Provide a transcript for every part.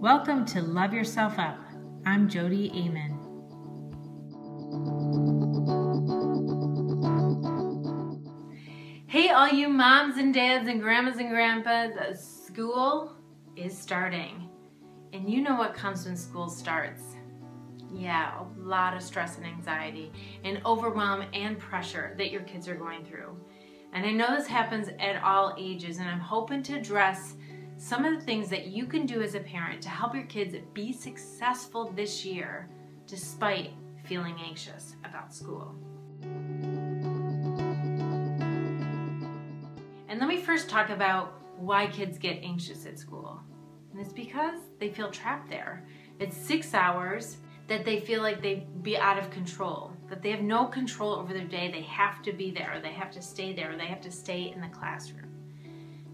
Welcome to Love Yourself Up. I'm Jodi Aman. Hey, all you moms and dads and grandmas and grandpas, uh, school is starting. And you know what comes when school starts. Yeah, a lot of stress and anxiety and overwhelm and pressure that your kids are going through. And I know this happens at all ages, and I'm hoping to address some of the things that you can do as a parent to help your kids be successful this year despite feeling anxious about school. And let me first talk about why kids get anxious at school. And it's because they feel trapped there. It's six hours that they feel like they be out of control, that they have no control over their day. They have to be there, they have to stay there, they have to stay in the classroom.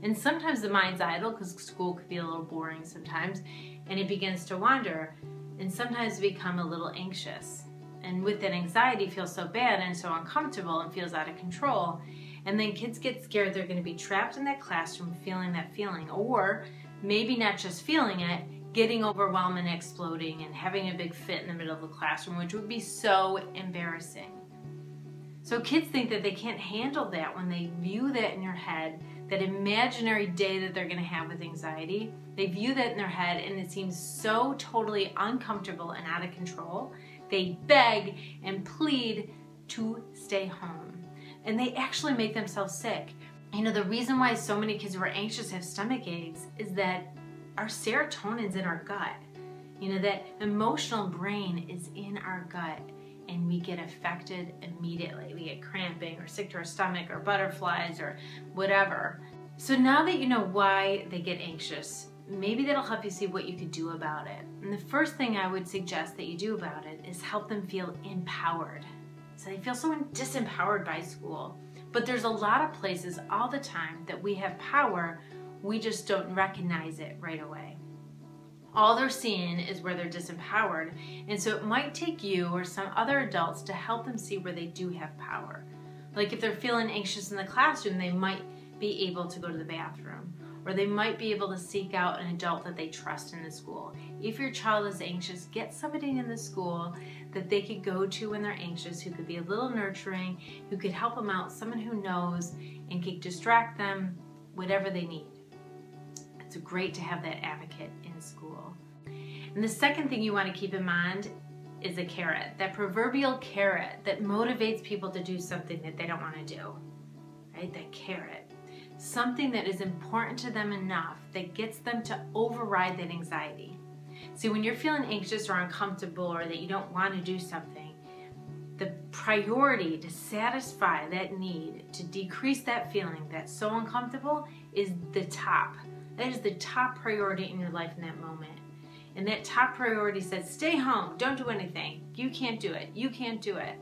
And sometimes the mind's idle because school could be a little boring sometimes, and it begins to wander, and sometimes become a little anxious. And with that anxiety, feels so bad and so uncomfortable and feels out of control. And then kids get scared they're going to be trapped in that classroom feeling that feeling, or maybe not just feeling it, getting overwhelmed and exploding and having a big fit in the middle of the classroom, which would be so embarrassing. So kids think that they can't handle that when they view that in your head that imaginary day that they're going to have with anxiety. They view that in their head and it seems so totally uncomfortable and out of control. They beg and plead to stay home. And they actually make themselves sick. You know, the reason why so many kids who are anxious have stomach aches is that our serotonin's in our gut. You know, that emotional brain is in our gut and we get affected immediately. We get cramping or sick to our stomach or butterflies or whatever. So now that you know why they get anxious, maybe that'll help you see what you could do about it. And the first thing I would suggest that you do about it is help them feel empowered. So they feel so disempowered by school. But there's a lot of places all the time that we have power, we just don't recognize it right away all they're seeing is where they're disempowered. And so it might take you or some other adults to help them see where they do have power. Like if they're feeling anxious in the classroom, they might be able to go to the bathroom or they might be able to seek out an adult that they trust in the school. If your child is anxious, get somebody in the school that they could go to when they're anxious, who could be a little nurturing, who could help them out, someone who knows and could distract them, whatever they need. It's great to have that advocate in school. And the second thing you want to keep in mind is a carrot, that proverbial carrot that motivates people to do something that they don't want to do. Right? That carrot. Something that is important to them enough that gets them to override that anxiety. See, when you're feeling anxious or uncomfortable or that you don't want to do something, the priority to satisfy that need, to decrease that feeling that's so uncomfortable, is the top. That is the top priority in your life in that moment. And that top priority says, stay home, don't do anything. You can't do it. You can't do it.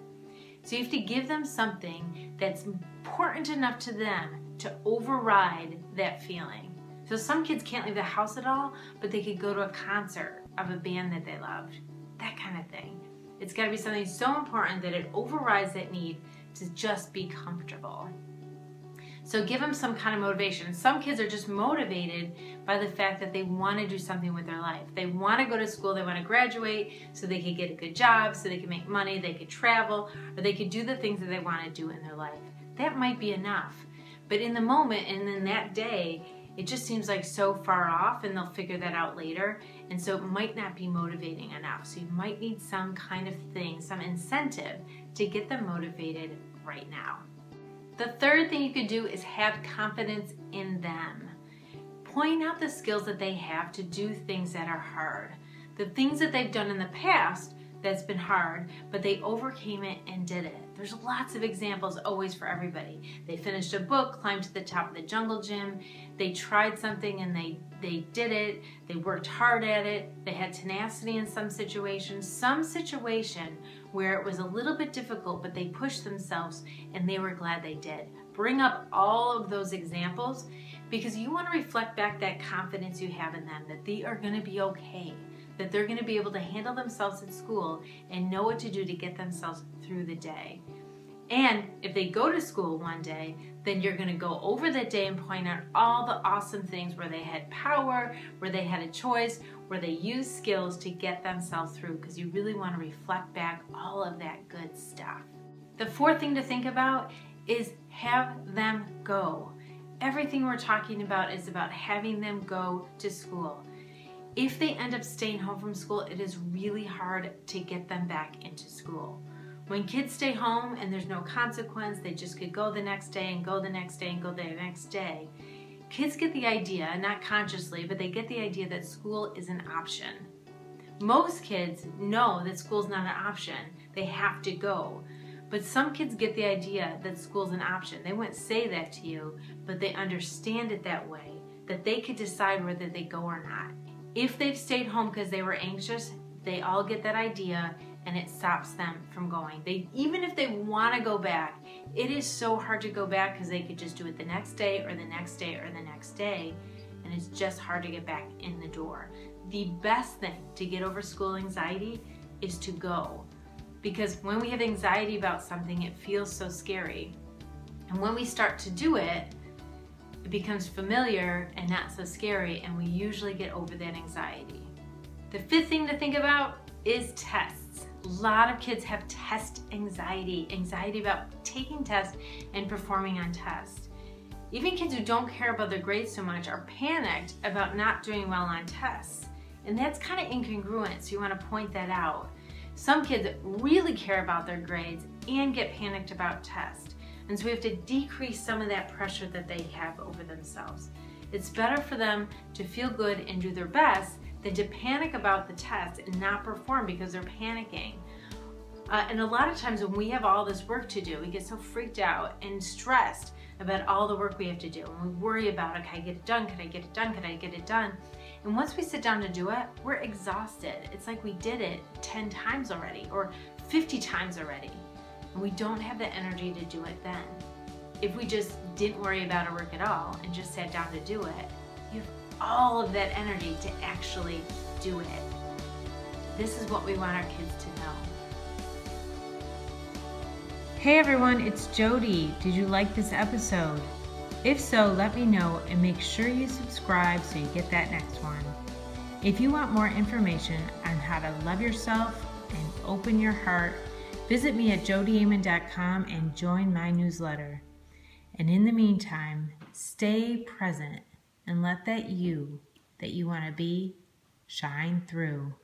So you have to give them something that's important enough to them to override that feeling. So some kids can't leave the house at all, but they could go to a concert of a band that they loved. That kind of thing. It's got to be something so important that it overrides that need to just be comfortable. So give them some kind of motivation. Some kids are just motivated by the fact that they want to do something with their life. They want to go to school, they want to graduate so they could get a good job, so they can make money, they could travel, or they could do the things that they want to do in their life. That might be enough. But in the moment and in that day, it just seems like so far off and they'll figure that out later. And so it might not be motivating enough. So you might need some kind of thing, some incentive to get them motivated right now. The third thing you could do is have confidence in them. Point out the skills that they have to do things that are hard. The things that they've done in the past that's been hard, but they overcame it and did it. There's lots of examples always for everybody. They finished a book, climbed to the top of the jungle gym, they tried something and they, they did it, they worked hard at it, they had tenacity in some situations, some situation where it was a little bit difficult, but they pushed themselves and they were glad they did. Bring up all of those examples because you want to reflect back that confidence you have in them that they are going to be okay, that they're going to be able to handle themselves at school and know what to do to get themselves through the day. And if they go to school one day, then you're going to go over that day and point out all the awesome things where they had power, where they had a choice, where they use skills to get themselves through because you really want to reflect back all of that good stuff. The fourth thing to think about is have them go. Everything we're talking about is about having them go to school. If they end up staying home from school, it is really hard to get them back into school. When kids stay home and there's no consequence, they just could go the next day and go the next day and go the next day. Kids get the idea, not consciously, but they get the idea that school is an option. Most kids know that school's not an option, they have to go. But some kids get the idea that school's an option. They wouldn't say that to you, but they understand it that way, that they could decide whether they go or not. If they've stayed home because they were anxious, they all get that idea and it stops them from going. They even if they want to go back, it is so hard to go back because they could just do it the next day or the next day or the next day and it's just hard to get back in the door. The best thing to get over school anxiety is to go. Because when we have anxiety about something, it feels so scary. And when we start to do it, it becomes familiar and not so scary, and we usually get over that anxiety. The fifth thing to think about is tests. A lot of kids have test anxiety, anxiety about taking tests and performing on tests. Even kids who don't care about their grades so much are panicked about not doing well on tests. And that's kind of incongruent, so you want to point that out. Some kids really care about their grades and get panicked about tests. And so we have to decrease some of that pressure that they have over themselves. It's better for them to feel good and do their best than to panic about the test and not perform because they're panicking. Uh, and a lot of times when we have all this work to do, we get so freaked out and stressed about all the work we have to do. And we worry about, okay, I get it done? Can I get it done? Can I get it done? And once we sit down to do it, we're exhausted. It's like we did it 10 times already or 50 times already and we don't have the energy to do it then. If we just didn't worry about our work at all and just sat down to do it, you all of that energy to actually do it. This is what we want our kids to know. Hey everyone, it's Jodi. Did you like this episode? If so, let me know and make sure you subscribe so you get that next one. If you want more information on how to love yourself and open your heart Visit me at jodiaman.com and join my newsletter. And in the meantime, stay present and let that you that you want to be shine through.